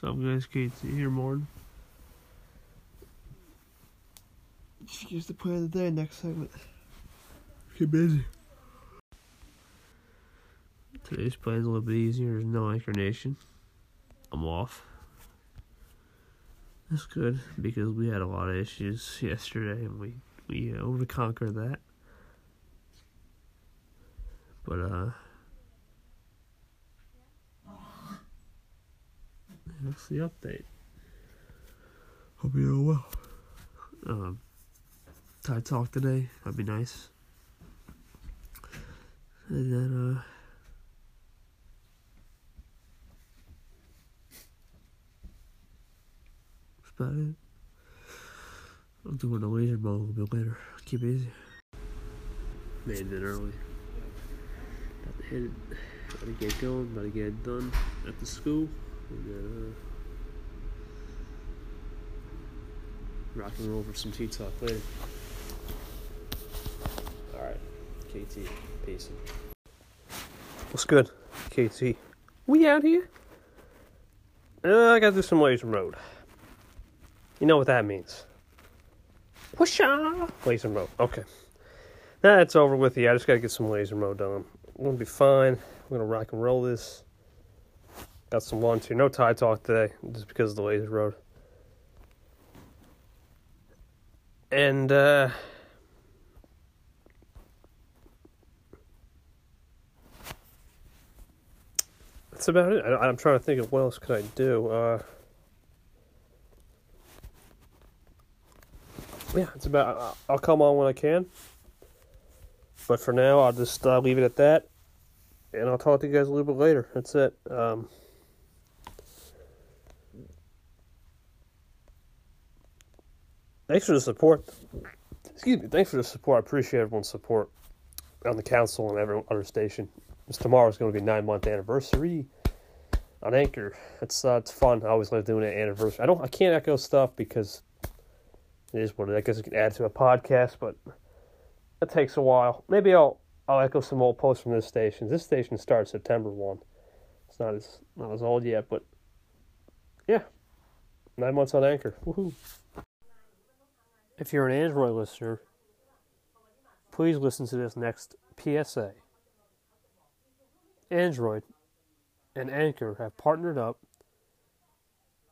What's up, guys? Katie here, morning. Excuse the plan of the day, next segment. Get busy. Today's plan's a little bit easier. There's no incarnation. I'm off. That's good because we had a lot of issues yesterday and we we uh, overconquered that. But uh that's the update. Hope you're doing well. Um, Thai talk today. That'd be nice. And then, uh, that's about it. I'm doing the laser mode a little bit later. Keep it easy. Made it early. About to hit it. About to get going. About to get it done at the school. Rock and roll for some tea talk later. Alright, KT, pacing. What's good, KT? We out here? Uh, I gotta do some laser mode. You know what that means. Whoosha! Laser mode. Okay. That's over with you. I just gotta get some laser mode done. I'm gonna be fine. I'm gonna rock and roll this. Got some lunch here. No Thai talk today, just because of the laser road. And uh that's about it. I, I'm trying to think of what else could I do. Uh yeah, it's about. I'll come on when I can. But for now, I'll just uh, leave it at that, and I'll talk to you guys a little bit later. That's it. Um, thanks for the support. Excuse me. Thanks for the support. I appreciate everyone's support on the council and every other station. This tomorrow's going to be nine month anniversary on Anchor. It's uh, it's fun. I always love doing an anniversary. I don't. I can't echo stuff because it is what it is. I guess it can add to a podcast, but it takes a while. Maybe I'll I'll echo some old posts from this station. This station started September one. It's not as not as old yet, but yeah, nine months on Anchor. Woohoo! If you're an Android listener, please listen to this next PSA. Android and Anchor have partnered up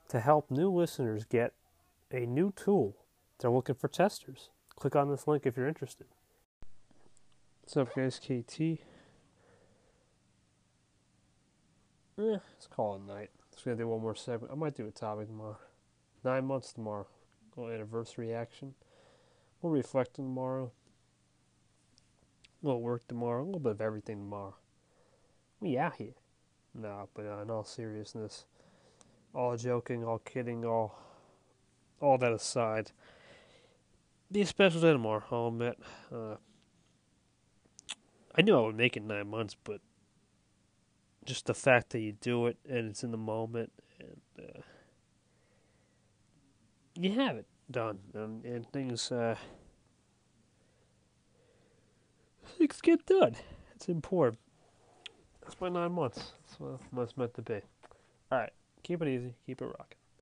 to help new listeners get a new tool. They're looking for testers. Click on this link if you're interested. What's up, guys? KT. Eh, let's call it night. Just gonna do one more segment. I might do a topic tomorrow. Nine months tomorrow. Little anniversary action. We'll reflect tomorrow. A little work tomorrow. A little bit of everything tomorrow. We out here. No, but uh, in all seriousness, all joking, all kidding, all all that aside, a special day tomorrow. I'll admit. Uh, I knew I would make it nine months, but just the fact that you do it and it's in the moment and uh, you have it done and, and things uh, things get done. It's important. That's my nine months. That's what it's meant to be. All right, keep it easy, keep it rocking.